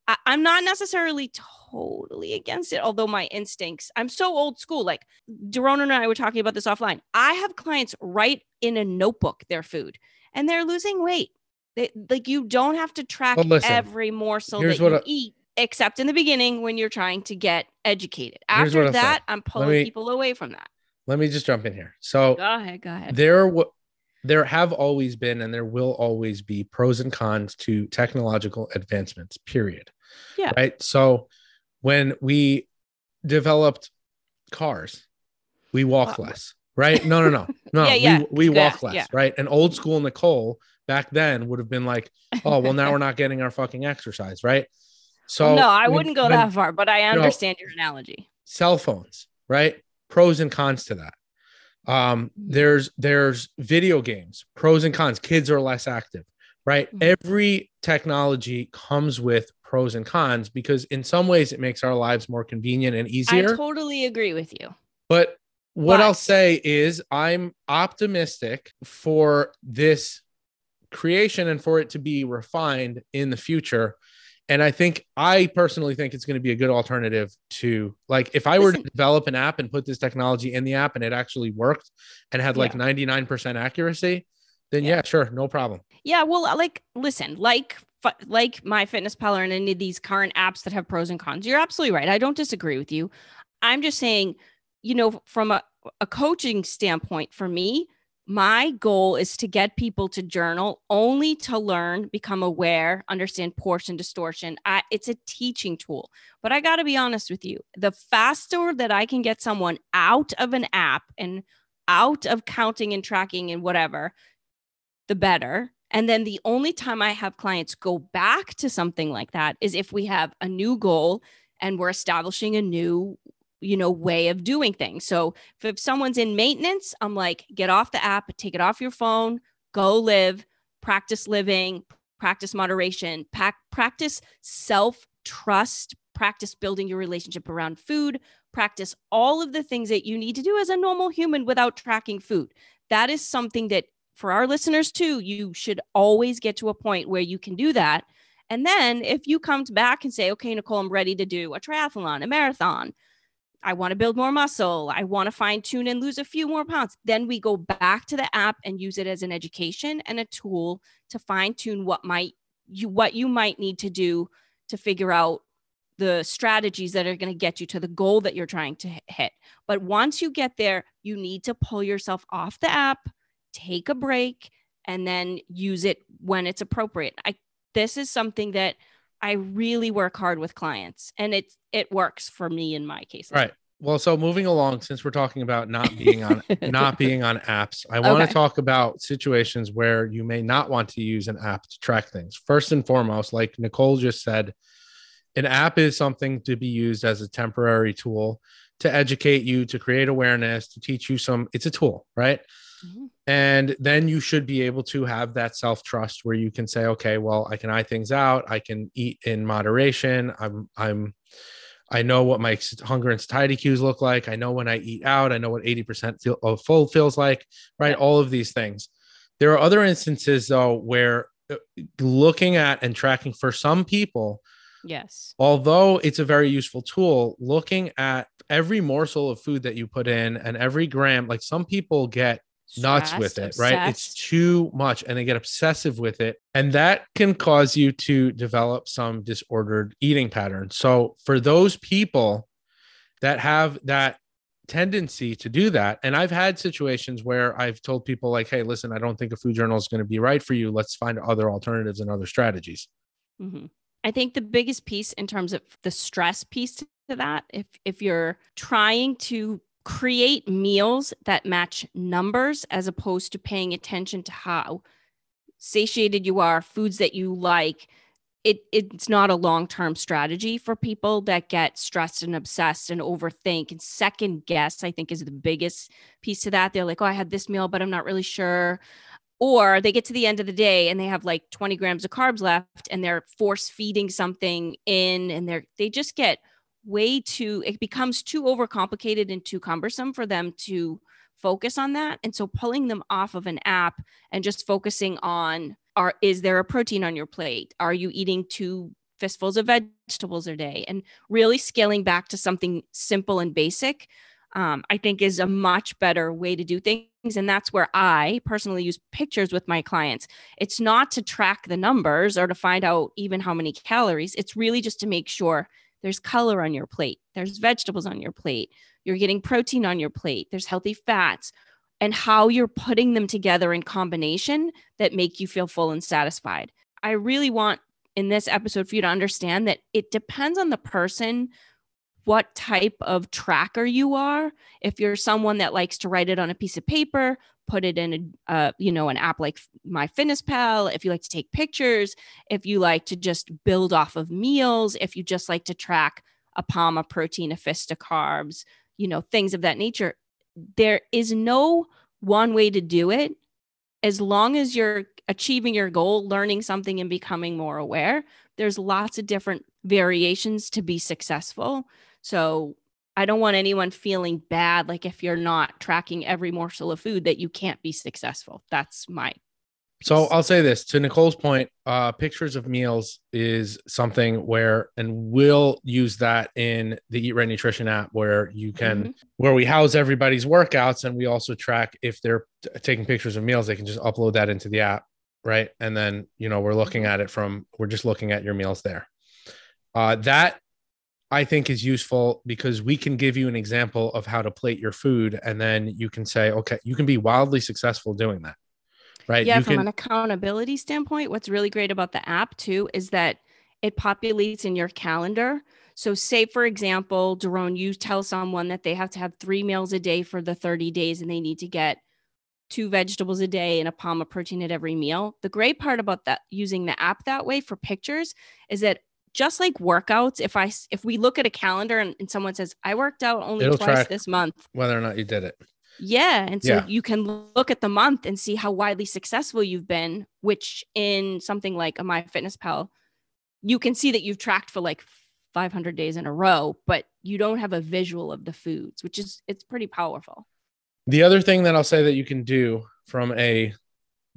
I, am not necessarily totally against it, although my instincts, I'm so old school. Like Daron and I were talking about this offline. I have clients write in a notebook their food and they're losing weight. They, like you don't have to track well, listen, every morsel that you I, eat, except in the beginning when you're trying to get educated. After that, I'm pulling me, people away from that. Let me just jump in here. So go ahead, go ahead. There, there have always been and there will always be pros and cons to technological advancements period. Yeah. Right? So when we developed cars we walk uh, less right? No no no no. Yeah, *laughs* yeah. we, we walk less yeah. right? And old school nicole back then would have been like oh well now we're not getting our fucking exercise right? So no i wouldn't go that far but i understand you know, your analogy. cell phones right? Pros and cons to that um, there's there's video games, pros and cons. Kids are less active, right? Mm-hmm. Every technology comes with pros and cons because in some ways it makes our lives more convenient and easier. I totally agree with you. But what but- I'll say is I'm optimistic for this creation and for it to be refined in the future and I think I personally think it's going to be a good alternative to like if I were to develop an app and put this technology in the app and it actually worked and had like yeah. 99% accuracy, then yeah. yeah, sure, no problem. Yeah, well, uh, like listen, like like my fitness MyFitnessPal and any of these current apps that have pros and cons. You're absolutely right. I don't disagree with you. I'm just saying, you know, from a, a coaching standpoint for me, my goal is to get people to journal only to learn, become aware, understand portion distortion. I, it's a teaching tool. But I got to be honest with you the faster that I can get someone out of an app and out of counting and tracking and whatever, the better. And then the only time I have clients go back to something like that is if we have a new goal and we're establishing a new you know way of doing things. So if, if someone's in maintenance i'm like get off the app take it off your phone go live practice living practice moderation practice self trust practice building your relationship around food practice all of the things that you need to do as a normal human without tracking food. That is something that for our listeners too you should always get to a point where you can do that. And then if you come back and say okay nicole i'm ready to do a triathlon a marathon I want to build more muscle. I want to fine tune and lose a few more pounds. Then we go back to the app and use it as an education and a tool to fine tune what might you what you might need to do to figure out the strategies that are going to get you to the goal that you're trying to hit. But once you get there, you need to pull yourself off the app, take a break, and then use it when it's appropriate. I this is something that I really work hard with clients and it it works for me in my case. Right. Well, so moving along, since we're talking about not being on *laughs* not being on apps, I want okay. to talk about situations where you may not want to use an app to track things. First and foremost, like Nicole just said, an app is something to be used as a temporary tool to educate you, to create awareness, to teach you some. It's a tool, right? Mm-hmm. And then you should be able to have that self trust where you can say, okay, well, I can eye things out. I can eat in moderation. I'm, I'm, I know what my hunger and satiety cues look like. I know when I eat out. I know what 80% feel, of full feels like, right? Yeah. All of these things. There are other instances, though, where uh, looking at and tracking for some people, yes, although it's a very useful tool, looking at every morsel of food that you put in and every gram, like some people get nuts with it, obsessed. right? It's too much and they get obsessive with it. And that can cause you to develop some disordered eating patterns. So, for those people that have that tendency to do that. And I've had situations where I've told people, like, hey, listen, I don't think a food journal is going to be right for you. Let's find other alternatives and other strategies. Mm-hmm. I think the biggest piece in terms of the stress piece to that, if if you're trying to create meals that match numbers as opposed to paying attention to how satiated you are, foods that you like, it it's not a long-term strategy for people that get stressed and obsessed and overthink and second guess i think is the biggest piece to that. They're like oh i had this meal but i'm not really sure. Or they get to the end of the day and they have like 20 grams of carbs left and they're force feeding something in and they're they just get way too it becomes too overcomplicated and too cumbersome for them to focus on that. And so pulling them off of an app and just focusing on are is there a protein on your plate? Are you eating two fistfuls of vegetables a day? And really scaling back to something simple and basic um, i think is a much better way to do things. And that's where i personally use pictures with my clients. It's not to track the numbers or to find out even how many calories. It's really just to make sure there's color on your plate there's vegetables on your plate you're getting protein on your plate there's healthy fats and how you're putting them together in combination that make you feel full and satisfied. I really want in this episode for you to understand that it depends on the person what type of tracker you are. If you're someone that likes to write it on a piece of paper, put it in a uh, you know an app like MyFitnessPal, if you like to take pictures, if you like to just build off of meals, if you just like to track a palm of protein, a fist of carbs, you know, things of that nature there is no one way to do it as long as you're achieving your goal learning something and becoming more aware there's lots of different variations to be successful so i don't want anyone feeling bad like if you're not tracking every morsel of food that you can't be successful that's my so I'll say this to Nicole's point, uh, pictures of meals is something where, and we'll use that in the Eat Right Nutrition app where you can, mm-hmm. where we house everybody's workouts and we also track if they're t- taking pictures of meals, they can just upload that into the app. Right. And then, you know, we're looking mm-hmm. at it from, we're just looking at your meals there. Uh, that I think is useful because we can give you an example of how to plate your food. And then you can say, okay, you can be wildly successful doing that right? Yeah, you from can... an accountability standpoint, what's really great about the app too is that it populates in your calendar. So, say for example, Daron, you tell someone that they have to have three meals a day for the 30 days and they need to get two vegetables a day and a palm of protein at every meal. The great part about that using the app that way for pictures is that just like workouts, if I if we look at a calendar and, and someone says I worked out only It'll twice this month, whether or not you did it, yeah. And so yeah. you can look at the month and see how widely successful you've been, which in something like a MyFitnessPal, you can see that you've tracked for like 500 days in a row, but you don't have a visual of the foods, which is, it's pretty powerful. The other thing that I'll say that you can do from a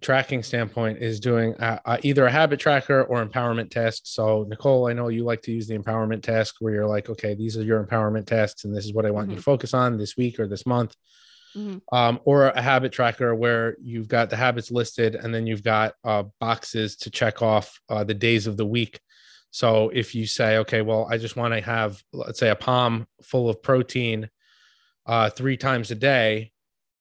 tracking standpoint is doing uh, uh, either a habit tracker or empowerment tasks. So, Nicole, I know you like to use the empowerment task where you're like, okay, these are your empowerment tasks, and this is what I want mm-hmm. you to focus on this week or this month mm-hmm. um, or a habit tracker where you've got the habits listed and then you've got uh, boxes to check off uh, the days of the week. So if you say, okay, well, I just want to have, let's say, a palm full of protein uh, three times a day,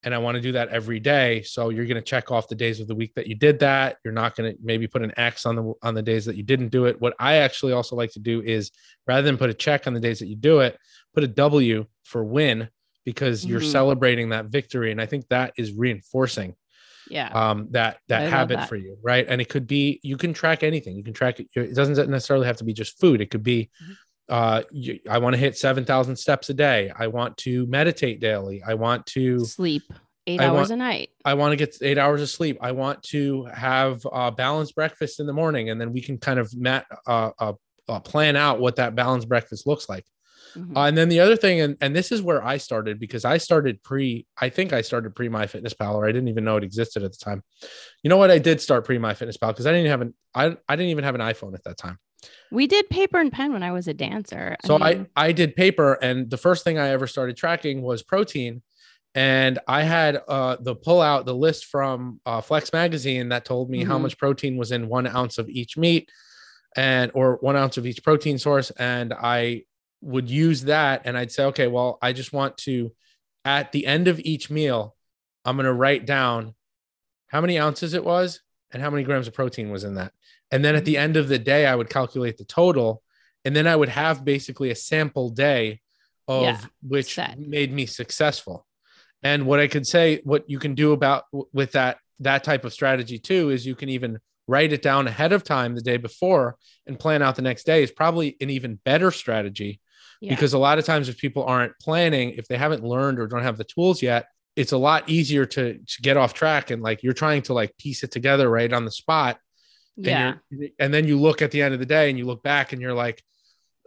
and I want to do that every day. So you're going to check off the days of the week that you did that. You're not going to maybe put an X on the on the days that you didn't do it. What I actually also like to do is rather than put a check on the days that you do it, put a W for win because you're mm-hmm. celebrating that victory and i think that is reinforcing yeah um that that I habit that. for you right and it could be you can track anything you can track it it doesn't necessarily have to be just food it could be mm-hmm. Uh you, i want to hit 7000 steps a day i want to meditate daily i want to sleep eight I hours want, a night i want to get eight hours of sleep i want to have a balanced breakfast in the morning and then we can kind of mat, uh, uh, uh, plan out what that balanced breakfast looks like Mm-hmm. Uh, and then the other thing, and, and this is where I started because I started pre, I think I started pre MyFitnessPal, or I didn't even know it existed at the time. You know what? I did start pre MyFitnessPal because I didn't have an, I, I didn't even have an iPhone at that time. We did paper and pen when I was a dancer. So I, mean... I, I did paper, and the first thing I ever started tracking was protein. And I had uh, the pull out the list from uh, Flex Magazine that told me mm-hmm. how much protein was in one ounce of each meat and or one ounce of each protein source and i would use that and I'd say, okay, well, I just want to at the end of each meal, I'm going to write down how many ounces it was and how many grams of protein was in that. And then at the mm-hmm. end of the day, I would calculate the total. And then I would have basically a sample day of Yeah, which set. made me successful. And what I could say, what you can do about with that that type of strategy too, is you can even write it down ahead of time the day before and plan out the next day is probably an even better strategy Yeah. because a lot of times if people aren't planning if they haven't learned or don't have the tools yet it's a lot easier to, to get off track and like you're trying to like piece it together right on the spot. Yeah. and, and then you look at the end of the day and you look back and you're like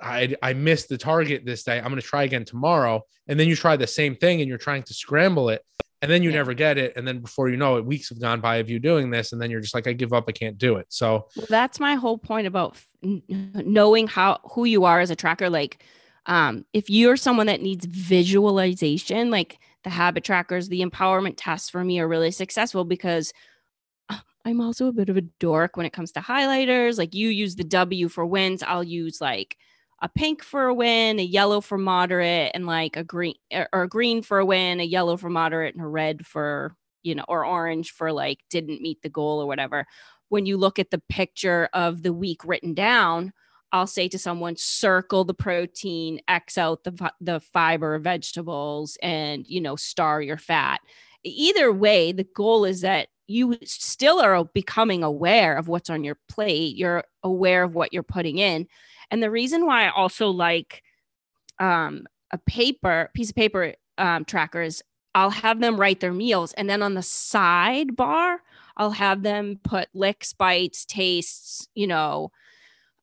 I, I missed the target this day. I'm going to try again tomorrow. And then you try the same thing and you're trying to scramble it. And then you Yeah. never get it. And then before you know it weeks have gone by of you doing this. And then you're just like i give up. I can't do it. So Well, that's my whole point about f- knowing how who you are as a tracker. Like, um, if you're someone that needs visualization, like the habit trackers, the empowerment tests for me are really successful because uh, I'm also a bit of a dork when it comes to highlighters. Like, you use the W for wins, I'll use like a pink for a win, a yellow for moderate, and like a green or or a green for a win, a yellow for moderate, and a red for you know, or orange for like didn't meet the goal or whatever when you look at the picture of the week written down, I'll say to someone, circle the protein, X out the, the fiber vegetables, and, you know, star your fat. Either way, the goal is that you still are becoming aware of what's on your plate. You're aware of what you're putting in. And the reason why I also like um, a paper, piece of paper um, tracker is I'll have them write their meals. And then on the sidebar, I'll have them put licks, bites, tastes, you know,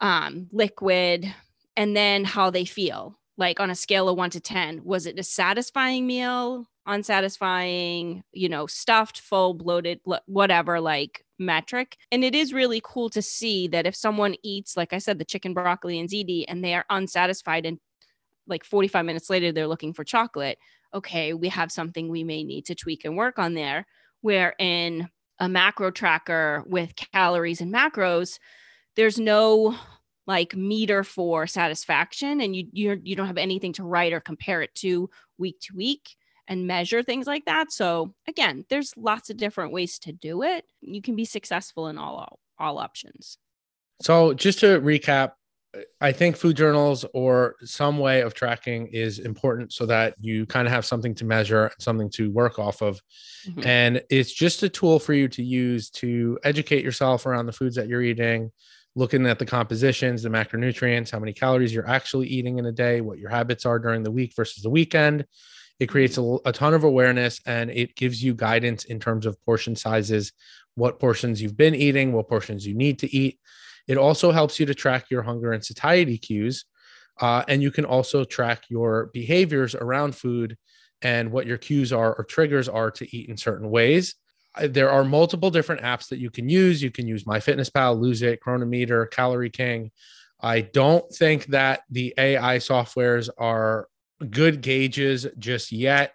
um, liquid, and then how they feel. Like on a scale of one to 10, was it a satisfying meal, unsatisfying, you know, stuffed, full, bloated, blo- whatever, like metric? And it is really cool to see that if someone eats, like I said, the chicken, broccoli, and ziti, and they are unsatisfied, and like 45 minutes later, they're looking for chocolate. Okay, we have something we may need to tweak and work on there. Where in a macro tracker with calories and macros, there's no like meter for satisfaction and you you're, you don't have anything to write or compare it to week to week and measure things like that. So again, there's lots of different ways to do it. You can be successful in all all options. So, just to recap, I think food journals or some way of tracking is important so that you kind of have something to measure, something to work off of. Mhm. And it's just a tool for you to use to educate yourself around the foods that you're eating, looking at the compositions, the macronutrients, how many calories you're actually eating in a day, what your habits are during the week versus the weekend. It creates a, a ton of awareness and it gives you guidance in terms of portion sizes, what portions you've been eating, what portions you need to eat. It also helps you to track your hunger and satiety cues. Uh, and you can also track your behaviors around food and what your cues are or triggers are to eat in certain ways. There are multiple different apps that you can use. You can use MyFitnessPal, Lose It, Cronometer, Calorie King. I don't think that the AI softwares are good gauges just yet.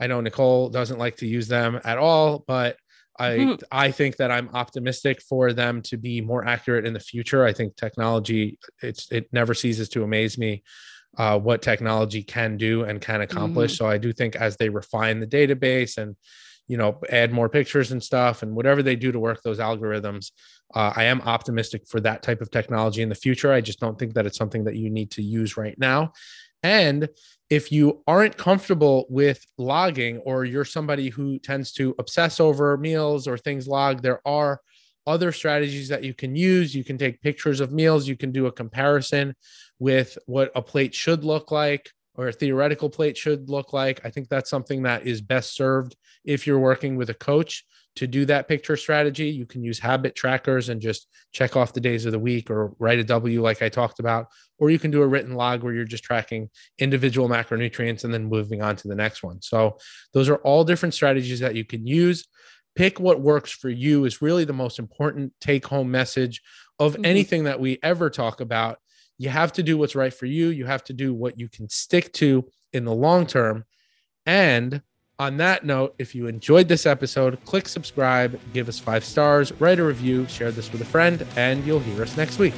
I know Nicole doesn't like to use them at all, but I Mhm. I think that I'm optimistic for them to be more accurate in the future. I think technology it's it never ceases to amaze me uh, what technology can do and can accomplish. So I do think as they refine the database and you know add more pictures and stuff and whatever they do to work those algorithms, uh, I am optimistic for that type of technology in the future. I just don't think that it's something that you need to use right now. And if you aren't comfortable with logging or you're somebody who tends to obsess over meals or things logged, there are other strategies that you can use. You can take pictures of meals, you can do a comparison with what a plate should look like or a theoretical plate should look like. I think that's something that is best served if you're working with a coach to do that picture strategy. You can use habit trackers and just check off the days of the week or write a W like I talked about, or you can do a written log where you're just tracking individual macronutrients and then moving on to the next one. So those are all different strategies that you can use. Pick what works for you is really the most important take home message of Mhm. anything that we ever talk about. You have to do what's right for you. You have to do what you can stick to in the long term. And on that note, if you enjoyed this episode, click subscribe, give us five stars, write a review, share this with a friend, and you'll hear us next week.